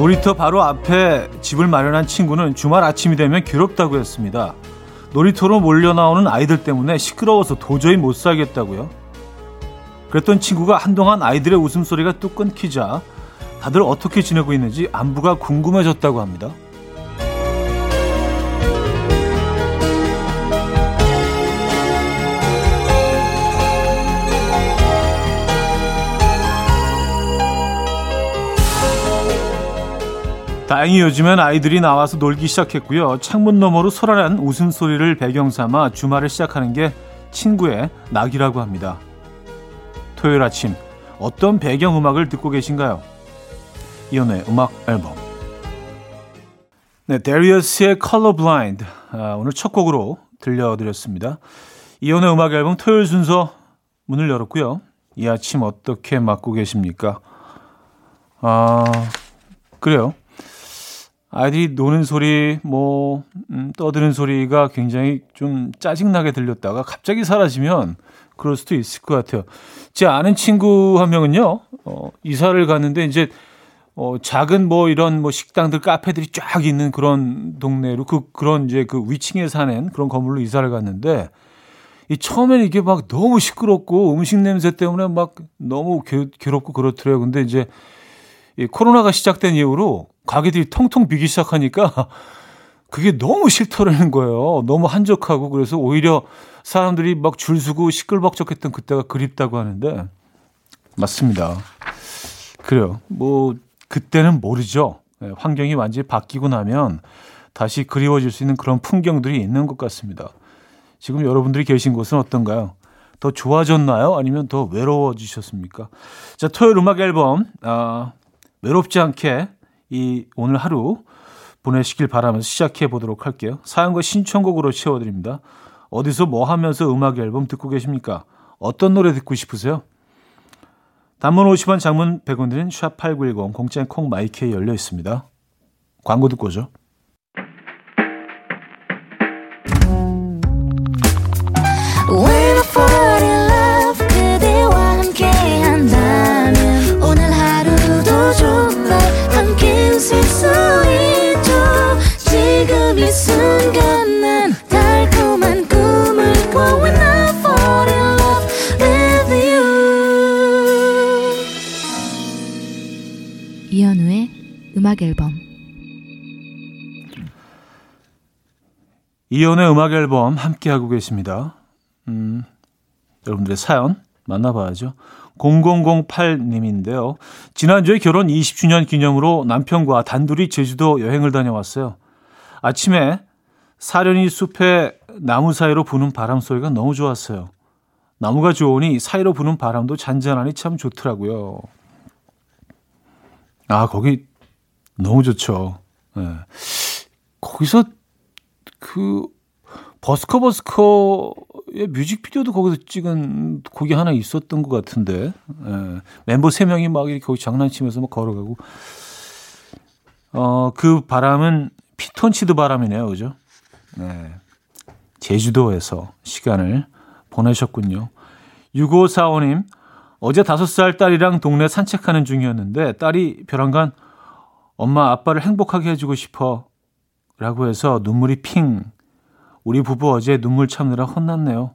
놀이터 바로 앞에 집을 마련한 친구는 주말 아침이 되면 괴롭다고 했습니다. 놀이터로 몰려 나오는 아이들 때문에 시끄러워서 도저히 못 살겠다고요. 그랬던 친구가 한동안 아이들의 웃음소리가 뚝 끊기자 다들 어떻게 지내고 있는지 안부가 궁금해졌다고 합니다. 다행히 요즘엔 아이들이 나와서 놀기 시작했고요. 창문 너머로 소란한 웃음소리를 배경 삼아 주말을 시작하는 게 친구의 낙이라고 합니다. 토요일 아침 어떤 배경음악을 듣고 계신가요? 이연의 음악 앨범 네, 데리어스의 Colorblind 아, 오늘 첫 곡으로 들려드렸습니다. 이연의 음악 앨범 토요일 순서 문을 열었고요. 이 아침 어떻게 맞고 계십니까? 아, 그래요. 아이들이 노는 소리, 뭐, 음, 떠드는 소리가 굉장히 좀 짜증나게 들렸다가 갑자기 사라지면 그럴 수도 있을 것 같아요. 제 아는 친구 한 명은요, 어, 이사를 갔는데 이제, 어, 작은 뭐 이런 뭐 식당들, 카페들이 쫙 있는 그런 동네로 그, 그런 이제 그 위층에 사는 그런 건물로 이사를 갔는데, 이 처음에는 이게 막 너무 시끄럽고 음식 냄새 때문에 막 너무 괴, 괴롭고 그렇더래요. 근데 이제 이 코로나가 시작된 이후로 가게들이 텅텅 비기 시작하니까 그게 너무 싫더라는 거예요. 너무 한적하고 그래서 오히려 사람들이 막 줄 서고 시끌벅적했던 그때가 그립다고 하는데 맞습니다. 그래요. 뭐 그때는 모르죠. 네, 환경이 완전히 바뀌고 나면 다시 그리워질 수 있는 그런 풍경들이 있는 것 같습니다. 지금 여러분들이 계신 곳은 어떤가요? 더 좋아졌나요? 아니면 더 외로워지셨습니까? 자, 토요일 음악 앨범, 아, 외롭지 않게 이 오늘 하루 보내시길 바라면서 시작해 보도록 할게요. 사연과 신청곡으로 채워드립니다. 어디서 뭐 하면서 음악 앨범 듣고 계십니까? 어떤 노래 듣고 싶으세요? 단문 50원 장문 100원 드린 샵8910 공짜인 콩 마이크에 열려 있습니다. 광고 듣고 오죠. 음악 앨범 이연의 음악 앨범 함께 하고 계십니다. 음, 여러분들의 사연 만나봐야죠. 0008님인데요. 지난주에 결혼 20주년 기념으로 남편과 단둘이 제주도 여행을 다녀왔어요. 아침에 사려니 숲에 나무 사이로 부는 바람 소리가 너무 좋았어요. 나무가 좋으니 사이로 부는 바람도 잔잔하니 참 좋더라고요. 아, 거기 너무 좋죠. 네. 거기서 그 버스커 버스커의 뮤직비디오도 거기서 찍은 곡이 하나 있었던 것 같은데 네. 멤버 세 명이 막 이렇게 거기 장난치면서 막 걸어가고 어 그 바람은 피톤치드 바람이네요, 그죠? 네. 제주도에서 시간을 보내셨군요. 6545님, 어제 5살 딸이랑 동네 산책하는 중이었는데 딸이 벼랑간 엄마 아빠를 행복하게 해주고 싶어 라고 해서 눈물이 핑. 우리 부부 어제 눈물 참느라 혼났네요.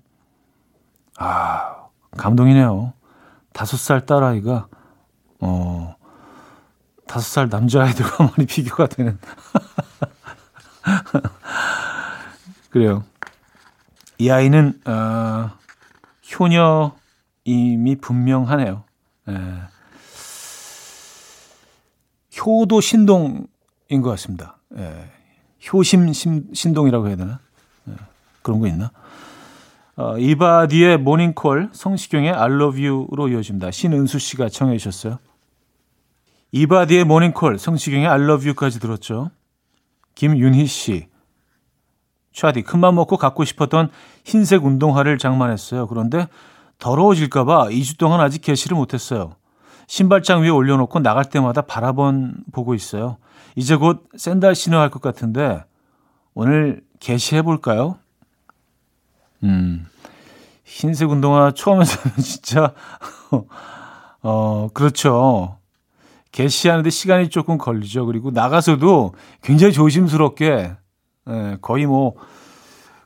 아, 감동이네요. 다섯 살 딸아이가, 어, 다섯 살 남자아이들과 많이 비교가 되는. 그래요. 이 아이는, 어, 효녀임이 분명하네요. 예. 효도 신동인 것 같습니다. 예. 효심 신, 신동이라고 해야 되나? 예. 그런 거 있나? 어, 이바디의 모닝콜, 성시경의 I love you로 이어집니다. 신은수 씨가 청해 주셨어요. 이바디의 모닝콜, 성시경의 I love you까지 들었죠. 김윤희 씨. 차디, 큰맘 먹고 갖고 싶었던 흰색 운동화를 장만했어요. 그런데 더러워질까봐 2주 동안 아직 개시를 못했어요. 신발장 위에 올려놓고 나갈 때마다 바라본 보고 있어요. 이제 곧 샌들 신어할 것 같은데 오늘 게시해 볼까요? 음. 흰색 운동화 처음에 서는 진짜 어 그렇죠. 개시하는데 시간이 조금 걸리죠. 그리고 나가서도 굉장히 조심스럽게 예, 거의 뭐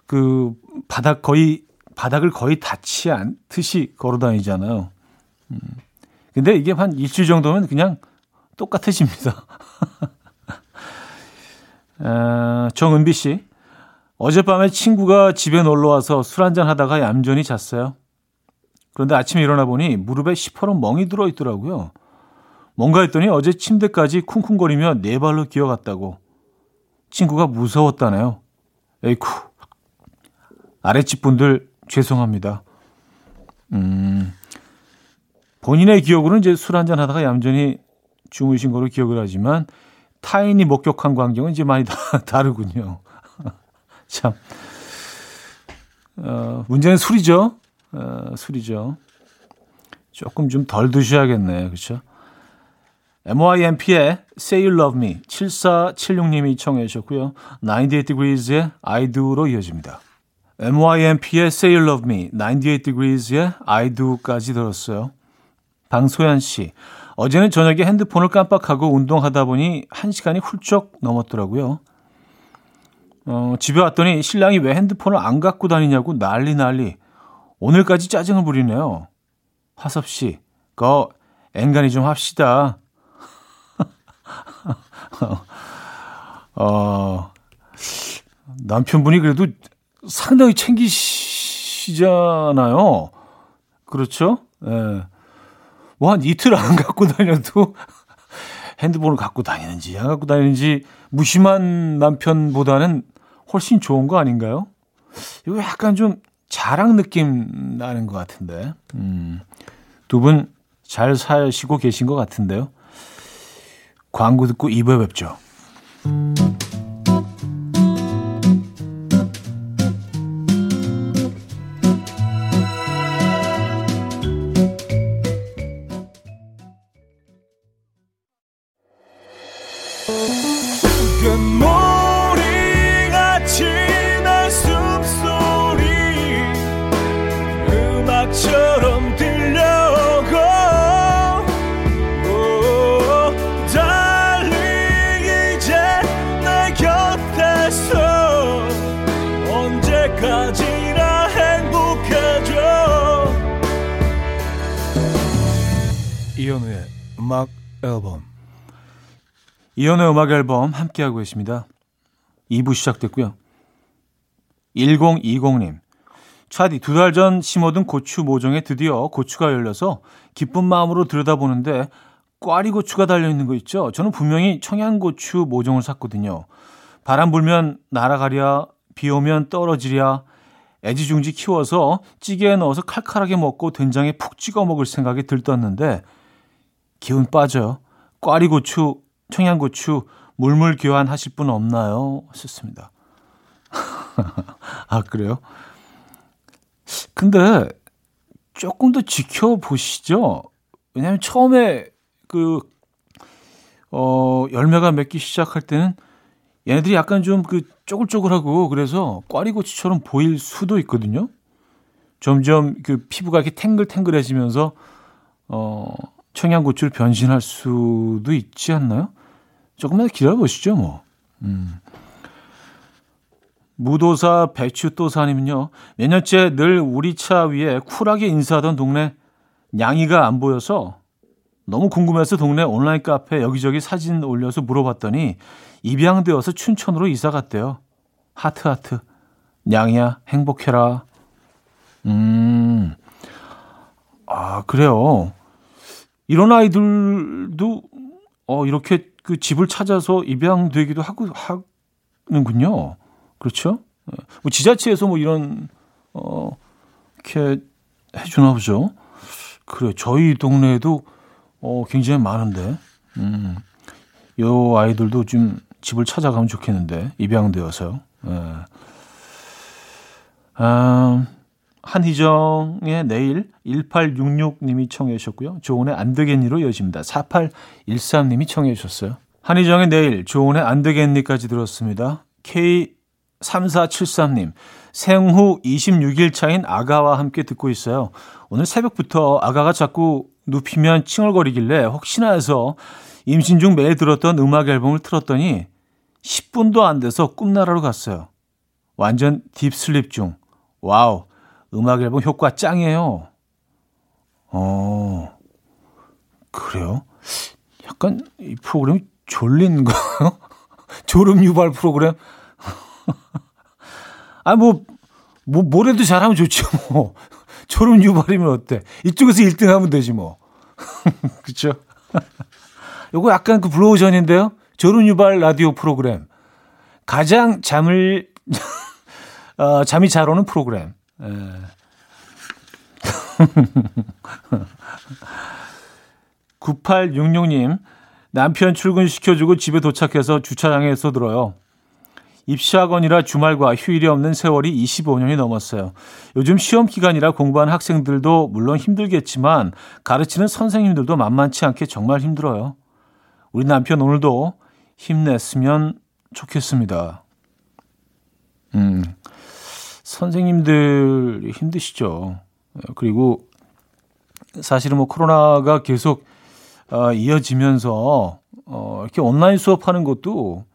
그 바닥 거의 바닥을 거의 닿지 않듯이 걸어 다니잖아요. 음. 근데 이게 한 일주일 정도면 그냥 똑같아집니다. 어, 정은비 씨. 어젯밤에 친구가 집에 놀러 와서 술 한잔 하다가 얌전히 잤어요. 그런데 아침에 일어나 보니 무릎에 시퍼런 멍이 들어 있더라고요. 뭔가 했더니 어제 침대까지 쿵쿵거리며 네 발로 기어갔다고. 친구가 무서웠다네요. 에이쿠. 아랫집 분들 죄송합니다. 음, 본인의 기억으로는 이제 술 한잔 하다가 얌전히 주무신 거로 기억을 하지만 타인이 목격한 광경은 이제 많이 다, 다르군요. 참. 어, 문제는 술이죠. 어, 술이죠. 조금 좀 덜 드셔야겠네. 그렇죠? MYMP의 Say You Love Me 7476님이 청해 주셨고요. 98 Degrees의 I Do로 이어집니다. MYMP의 Say You Love Me 98 Degrees의 I Do까지 들었어요. 방소연 씨. 어제는 저녁에 핸드폰을 깜빡하고 운동하다 보니 1시간이 훌쩍 넘었더라고요. 어, 집에 왔더니 신랑이 왜 핸드폰을 안 갖고 다니냐고 난리 난리. 오늘까지 짜증을 부리네요. 화섭 씨, 그 앵간히 좀 합시다. 어, 남편분이 그래도 상당히 챙기시잖아요. 그렇죠? 예. 네. 뭐 한 이틀 안 갖고 다녀도 핸드폰을 갖고 다니는지 안 갖고 다니는지 무심한 남편보다는 훨씬 좋은 거 아닌가요? 이거 약간 좀 자랑 느낌 나는 것 같은데. 음, 두 분 잘 사시고 계신 것 같은데요. 광고 듣고 2부에 뵙죠. 이 이현우의 음악 앨범 함께하고 계십니다. 2부 시작됐고요. 1020님 차디 두 달 전 심어둔 고추 모종에 드디어 고추가 열려서 기쁜 마음으로 들여다보는데 꽈리 고추가 달려있는 거 있죠? 저는 분명히 청양고추 모종을 샀거든요. 바람 불면 날아가랴 비 오면 떨어지랴 애지중지 키워서 찌개에 넣어서 칼칼하게 먹고 된장에 푹 찍어 먹을 생각이 들떴는데 기운 빠져요. 꽈리 고추, 청양고추 물물 교환하실 분 없나요? 썼습니다. 아, 그래요? 근데 조금 더 지켜보시죠. 왜냐하면 처음에 그, 어, 열매가 맺기 시작할 때는 얘네들이 약간 좀 그 쪼글쪼글하고 그래서 꽈리고추처럼 보일 수도 있거든요. 점점 그 피부가 이렇게 탱글탱글해지면서, 어, 청양고추를 변신할 수도 있지 않나요? 조금만 기다려보시죠, 뭐. 음. 무도사 배추도사님은요, 몇 년째 늘 우리 차 위에 쿨하게 인사하던 동네 냥이가 안 보여서 너무 궁금해서 동네 온라인 카페 여기저기 사진 올려서 물어봤더니 입양되어서 춘천으로 이사 갔대요. 하트 하트. 냥이야 행복해라. 음. 아, 그래요. 이런 아이들도 어 이렇게 그 집을 찾아서 입양되기도 하고 하는군요. 그렇죠? 예. 뭐 지자체에서 뭐 이런 어 이렇게 해주나 보죠. 그래 저희 동네에도 어 굉장히 많은데 음. 요 아이들도 좀 집을 찾아가면 좋겠는데 입양되어서요. 예. 아, 한희정의 내일 1866님이 청해 주셨고요. 조은의 안 되겠니로 이어집니다. 4813님이 청해 주셨어요. 한희정의 내일, 조은의 안 되겠니까지 들었습니다. K3473님, 생후 26일 차인 아가와 함께 듣고 있어요. 오늘 새벽부터 아가가 자꾸 눕히면 칭얼거리길래 혹시나 해서 임신 중 매일 들었던 음악 앨범을 틀었더니 10분도 안 돼서 꿈나라로 갔어요. 완전 deep sleep 중. 와우, 음악 앨범 효과 짱이에요. 어, 그래요? 약간 이 프로그램이 졸린 거요? 졸음 유발 프로그램? 아, 뭐, 뭐, 뭐래도 잘하면 좋죠, 뭐. 졸음 유발이면 어때? 이쪽에서 1등 하면 되지, 뭐. 그쵸? 요거 약간 그 블로우전인데요? 졸음 유발 라디오 프로그램. 가장 잠을, 어, 잠이 잘 오는 프로그램. 예. 9866님, 남편 출근시켜주고 집에 도착해서 주차장에서 들어요. 입시학원이라 주말과 휴일이 없는 세월이 25년이 넘었어요. 요즘 시험 기간이라 공부하는 학생들도 물론 힘들겠지만 가르치는 선생님들도 만만치 않게 정말 힘들어요. 우리 남편 오늘도 힘냈으면 좋겠습니다. 음, 선생님들 힘드시죠. 그리고 사실은 뭐 코로나가 계속 어, 이어지면서 어, 이렇게 온라인 수업하는 것도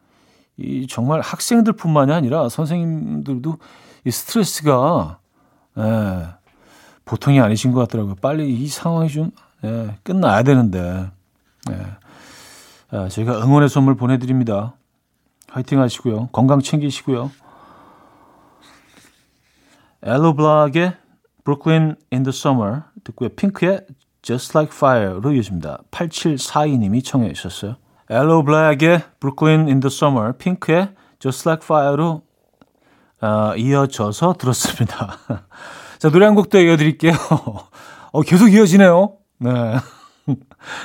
이 정말 학생들뿐만이 아니라 선생님들도 이 스트레스가 예, 보통이 아니신 것 같더라고요. 빨리 이 상황이 좀 예, 끝나야 되는데 예. 아, 저희가 응원의 선물 보내드립니다. 화이팅 하시고요. 건강 챙기시고요. 엘로블락의 Brooklyn in the Summer 듣고요. 핑크의 Just Like Fire로 이어집니다. 8742님이 청해 주셨어요. 엘로 블랙의 Brooklyn in the Summer, 핑크의 Just Like Fire로 어, 이어져서 들었습니다. 자, 노래 한 곡 더 이어드릴게요. 어, 계속 이어지네요. 네.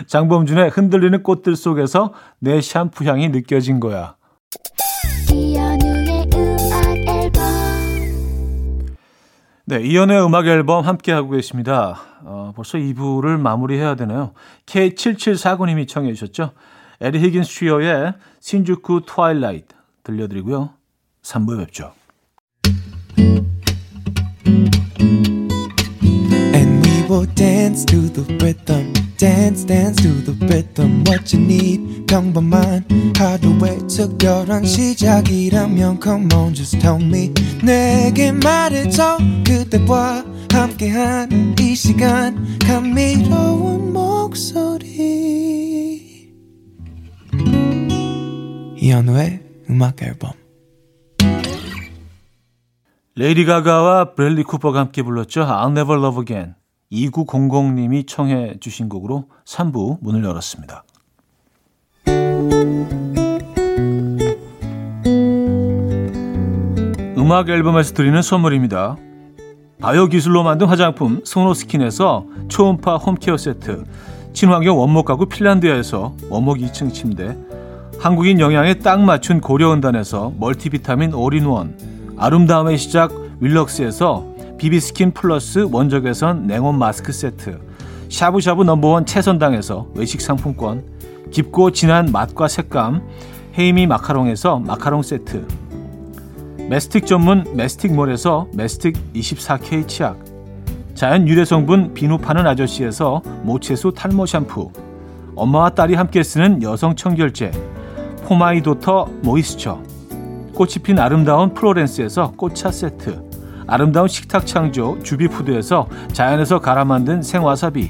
장범준의 흔들리는 꽃들 속에서 내 샴푸 향이 느껴진 거야. 네, 이연의 음악 앨범 함께 하고 계십니다. 어, 벌써 2부를 마무리해야 되네요. K7749님이 청해 주셨죠. 에디 히긴스 트리오의 신주쿠 Twilight 들려드리고요. 3부에 뵙죠. And we will dance to the rhythm. Dance dance to the rhythm what you need 평범한 하루의 특별한 시작이라면 come on just tell me 내게 말해줘 그대와 함께한 이 시간 감미로운 목소리 이현우의 음악 앨범 레이디 가가와 브래들리 쿠퍼가 함께 불렀죠 I'll Never Love Again 2900님이 청해 주신 곡으로 3부 문을 열었습니다. 음악 앨범에서 드리는 선물입니다. 바이오 기술로 만든 화장품 소노스킨에서 초음파 home care 세트, 친환경 원목 가구 핀란드에서 원목 2층 침대, 한국인 영양에 딱 맞춘 고려은단에서 multivitamin all-in-one, 아름다움의 시작 윌럭스에서 비비스킨 플러스 원적외선 냉온 마스크 세트, 샤브샤브 number one 채선당에서 외식 상품권, 깊고 진한 맛과 색감, 헤이미 마카롱에서 마카롱 세트, mastic 전문 메스틱몰에서 mastic 24K 치약, 자연 유래 성분 비누 파는 아저씨에서 모체수 탈모 샴푸, 엄마와 딸이 함께 쓰는 여성 청결제, 포마이도터 모이스처, 꽃이 핀 아름다운 플로렌스에서 꽃차 세트, 아름다운 식탁 창조 주비푸드에서 자연에서 갈아 만든 생와사비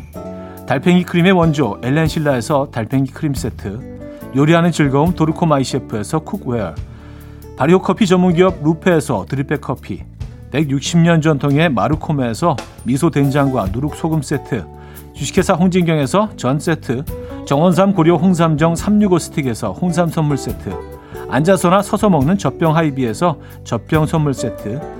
달팽이 크림의 원조 엘렌실라에서 달팽이 크림 세트 요리하는 즐거움 도르코 마이셰프에서 cookware 발효 커피 전문기업 루페에서 drip bag 커피 160년 전통의 마르코메에서 미소 된장과 누룩 소금 세트 주식회사 홍진경에서 전 세트 정원삼 고려 홍삼정 365 스틱에서 홍삼 선물 세트 앉아서나 서서 먹는 젖병 하이비에서 젖병 선물 세트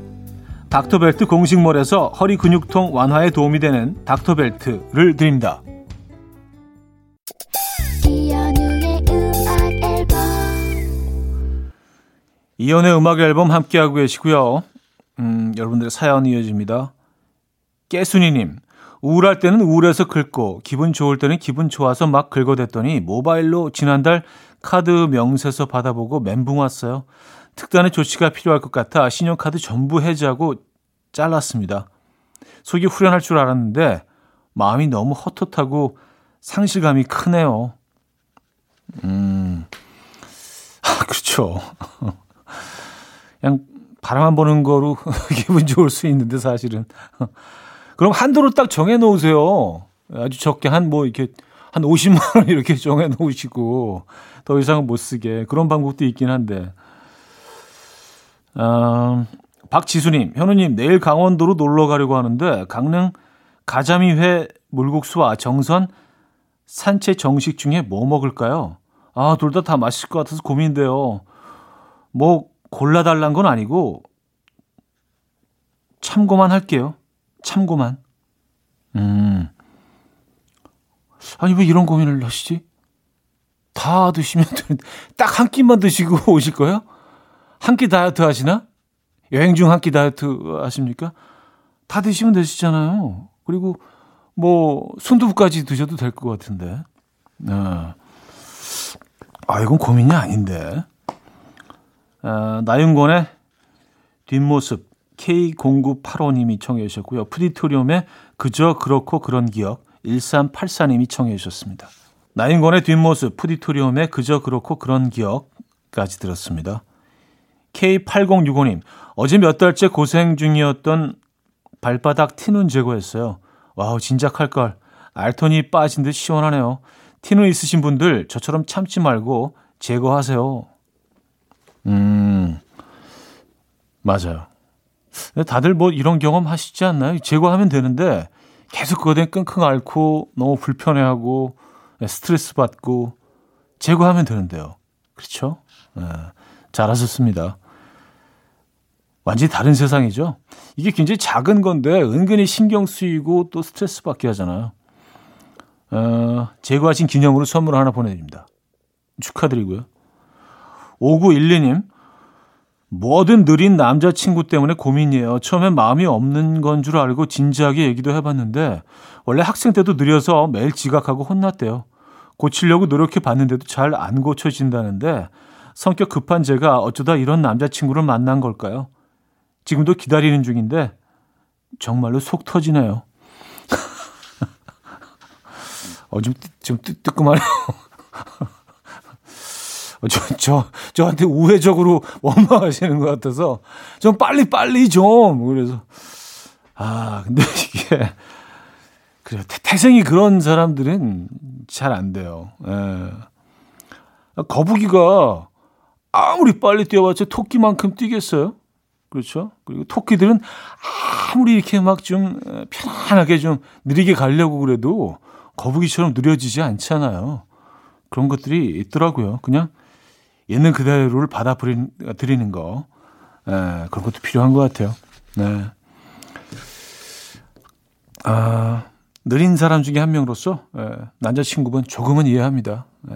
닥터벨트 공식몰에서 허리 근육통 완화에 도움이 되는 닥터벨트를 드립니다. 이연의 음악 앨범 함께하고 계시고요. 음, 여러분들의 사연이 이어집니다. 깨순이님, 우울할 때는 우울해서 긁고, 기분 좋을 때는 기분 좋아서 막 긁어댔더니, 모바일로 지난달 카드 명세서 받아보고 멘붕 왔어요. 특단의 조치가 필요할 것 같아 신용카드 전부 해지하고 잘랐습니다. 속이 후련할 줄 알았는데 마음이 너무 헛헛하고 상실감이 크네요. 음, 아, 그렇죠. 그냥 바람만 보는 거로 기분 좋을 수 있는데 사실은. 그럼 한도로 딱 정해 놓으세요. 아주 적게 한 뭐 이렇게 한 50만 원 이렇게 정해 놓으시고 더 이상은 못 쓰게 그런 방법도 있긴 한데. 아, 박지수님, 현우님 내일 강원도로 놀러 가려고 하는데 강릉 가자미회 물국수와 정선 산채 정식 중에 뭐 먹을까요? 아, 둘 다 다 맛있을 것 같아서 고민돼요. 뭐 골라달란 건 아니고 참고만 할게요. 참고만. 음. 아니 왜 이런 고민을 하시지? 다 드시면 되는데 딱 한 끼만 드시고 오실 거예요? 한 끼 다이어트 하시나? 여행 중 한 끼 다이어트 하십니까? 다 드시면 되시잖아요. 그리고 뭐 순두부까지 드셔도 될 것 같은데. 아. 아 이건 고민이 아닌데. 아, 나윤권의 뒷모습 K0985님이 청해 주셨고요. 프리토리움의 그저 그렇고 그런 기억 1384님이 청해 주셨습니다. 나윤권의 뒷모습 푸디토리움의 그저 그렇고 그런 기억까지 들었습니다. K8065님 어제 몇 달째 고생 중이었던 발바닥 티눈 제거했어요. 와우 진작 할 걸. 앓던 이 빠진 듯 시원하네요. 티눈 있으신 분들 저처럼 참지 말고 제거하세요. 음, 맞아요. 다들 뭐 이런 경험 하시지 않나요? 제거하면 되는데 계속 그거에 끙끙 앓고 너무 불편해하고 스트레스 받고 제거하면 되는데요. 그렇죠? 네, 잘하셨습니다. 완전히 다른 세상이죠. 이게 굉장히 작은 건데 은근히 신경 쓰이고 또 스트레스 받게 하잖아요. 어, 제거하신 기념으로 선물 하나 보내드립니다. 축하드리고요. 5912님, 뭐든 느린 남자친구 때문에 고민이에요. 처음엔 마음이 없는 건 줄 알고 진지하게 얘기도 해봤는데, 원래 학생 때도 느려서 매일 지각하고 혼났대요. 고치려고 노력해 봤는데도 잘 안 고쳐진다는데, 성격 급한 제가 어쩌다 이런 남자친구를 만난 걸까요? 지금도 기다리는 중인데, 정말로 속 터지네요. 어, 좀, 좀 뜨, 뜨끔하네요. 어, 저, 저, 저한테 우회적으로 원망하시는 것 같아서 좀 빨리, 빨리 좀. 그래서, 아, 근데 이게, 그래요. 태생이 그런 사람들은 잘 안 돼요. 예. 거북이가 아무리 빨리 뛰어봤자 토끼만큼 뛰겠어요? 그렇죠? 그리고 토끼들은 아무리 이렇게 막 좀 편안하게 좀 느리게 가려고 그래도 거북이처럼 느려지지 않잖아요. 그런 것들이 있더라고요. 그냥 있는 그대로를 받아들이는 거. 에, 예, 그런 것도 필요한 것 같아요. 네. 아, 느린 사람 중에 한 명으로서 에, 예, 남자친구분 조금은 이해합니다. 에.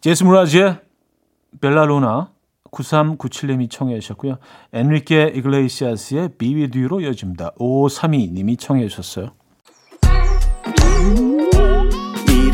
제스 무라지의 벨라로나 9397님이 청해 주셨고요. 엔리케 이글레이시아스의 비비듀로 이어집니다. 5532님이 청해 주셨어요.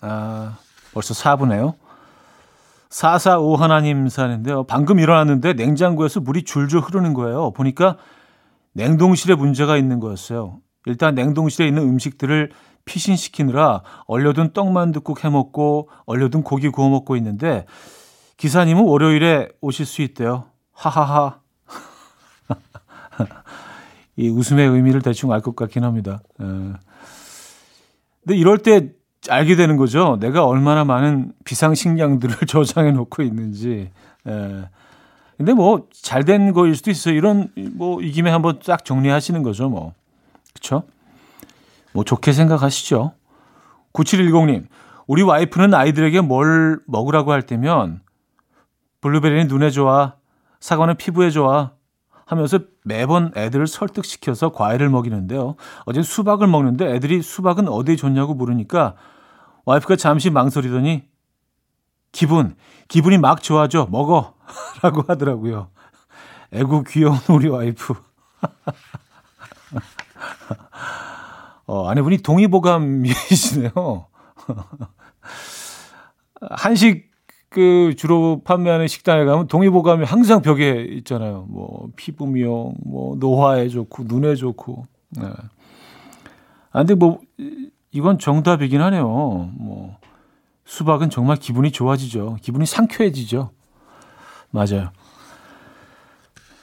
아, 벌써 4부네요. 445 하나님 사는데요. 방금 일어났는데 냉장고에서 물이 줄줄 흐르는 거예요. 보니까 냉동실에 문제가 있는 거였어요. 일단 냉동실에 있는 음식들을 피신시키느라 얼려둔 떡만둣국 해먹고 얼려둔 고기 구워 먹고 있는데 기사님은 월요일에 오실 수 있대요. 하하하. 이 웃음의 의미를 대충 알 것 같긴 합니다. 에. 근데 이럴 때 알게 되는 거죠. 내가 얼마나 많은 비상식량들을 저장해 놓고 있는지. 예. 근데 뭐 잘 된 거일 수도 있어요. 이런 뭐 이 김에 한번 쫙 정리하시는 거죠, 뭐. 그렇죠? 뭐 좋게 생각하시죠. 9710님. 우리 와이프는 아이들에게 뭘 먹으라고 할 때면 블루베리는 눈에 좋아, 사과는 피부에 좋아 하면서 매번 애들을 설득시켜서 과일을 먹이는데요. 어제 수박을 먹는데 애들이 수박은 어디에 좋냐고 물으니까 와이프가 잠시 망설이더니 기분, 기분이 막 좋아져. 먹어. 라고 하더라고요. 애고 귀여운 우리 와이프. 어, 아내분이 동의보감이시네요. 한식 그 주로 판매하는 식당에 가면 동의보감이 항상 벽에 있잖아요. 뭐 피부 미용, 뭐 노화에 좋고 눈에 좋고. 네. 아 근데 뭐 이건 정답이긴 하네요. 뭐 수박은 정말 기분이 좋아지죠. 기분이 상쾌해지죠. 맞아요.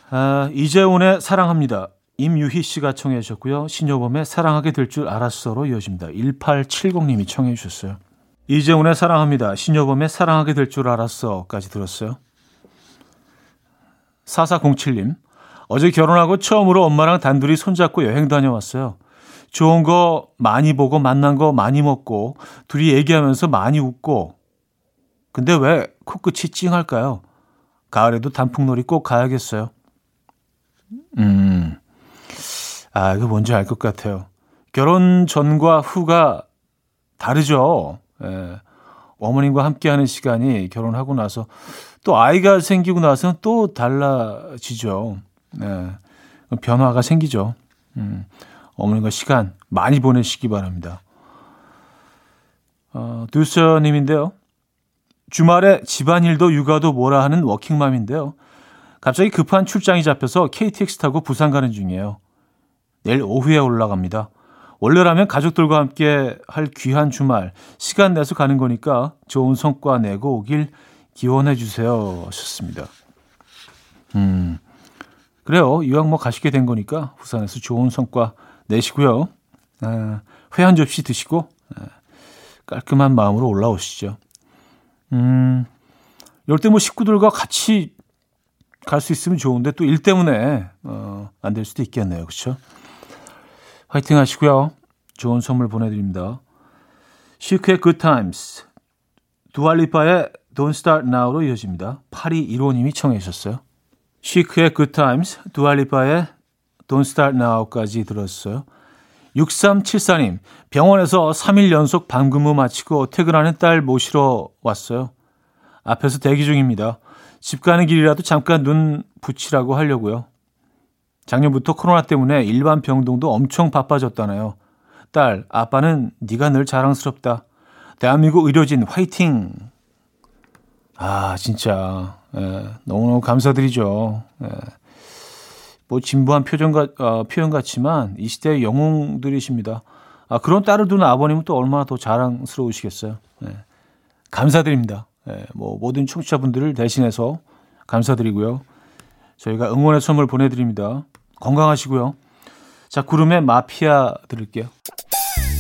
아, 이재훈의 사랑합니다. 임유희 씨가 청해 주셨고요. 신여범의 사랑하게 될 줄 알았어로 이어집니다. 1870님이 청해 주셨어요. 이재훈의 사랑합니다. 신여범의 사랑하게 될 줄 알았어까지 들었어요. 4407님. 어제 결혼하고 처음으로 엄마랑 단둘이 손잡고 여행 다녀왔어요. 좋은 거 많이 보고 만난 거 많이 먹고 둘이 얘기하면서 많이 웃고 근데 왜 코끝이 찡할까요? 가을에도 단풍놀이 꼭 가야겠어요. 음. 아, 이거 뭔지 알 것 같아요. 결혼 전과 후가 다르죠. 예. 어머님과 함께하는 시간이 결혼하고 나서 또 아이가 생기고 나서는 또 달라지죠. 예. 변화가 생기죠. 음. 어머님과 시간 많이 보내시기 바랍니다. 어, 두서님인데요. 주말에 집안일도 육아도 뭐라 하는 워킹맘인데요. 갑자기 급한 출장이 잡혀서 KTX 타고 부산 가는 중이에요. 내일 오후에 올라갑니다. 원래라면 가족들과 함께 할 귀한 주말 시간 내서 가는 거니까 좋은 성과 내고 오길 기원해 주세요 하셨습니다. 음 그래요 이왕 뭐 가시게 된 거니까 부산에서 좋은 성과 내시고요. 아, 회 한 접시 드시고 아, 깔끔한 마음으로 올라오시죠. 음, 이럴 때 뭐 식구들과 같이 갈 수 있으면 좋은데 또 일 때문에 어, 안 될 수도 있겠네요. 그렇죠? 화이팅 하시고요. 좋은 선물 보내드립니다. 시크의 Good Times, 두알리파의 Don't Start Now로 이어집니다. 8215님이 청해 주셨어요. 시크의 Good Times, 두알리파의 Don't Start Now까지 들었어요. 6374님, 병원에서 3일 연속 밤근무 마치고 퇴근하는 딸 모시러 왔어요. 앞에서 대기 중입니다. 집 가는 길이라도 잠깐 눈 붙이라고 하려고요. 작년부터 코로나 때문에 일반 병동도 엄청 바빠졌다네요. 딸, 아빠는 네가 늘 자랑스럽다. 대한민국 의료진 화이팅! 아, 진짜 예, 너무너무 감사드리죠. 예. 뭐 진부한 표정 같, 어, 표현 같지만 이 시대의 영웅들이십니다. 아, 그런 딸을 두는 아버님은 또 얼마나 더 자랑스러우시겠어요. 네. 감사드립니다. 네, 뭐 모든 청취자분들을 대신해서 감사드리고요. 저희가 응원의 선물 보내드립니다. 건강하시고요. 자, 구름의 마피아 들을게요.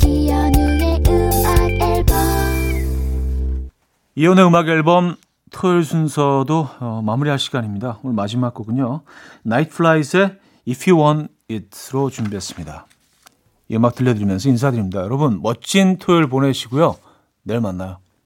이현우의 음악 앨범 이현우의 음악 앨범 토요일 순서도 어, 마무리할 시간입니다. 오늘 마지막 곡은요. 나이트플라이트의 If You Want It로 준비했습니다. 이 음악 들려드리면서 인사드립니다. 여러분 멋진 토요일 보내시고요. 내일 만나요.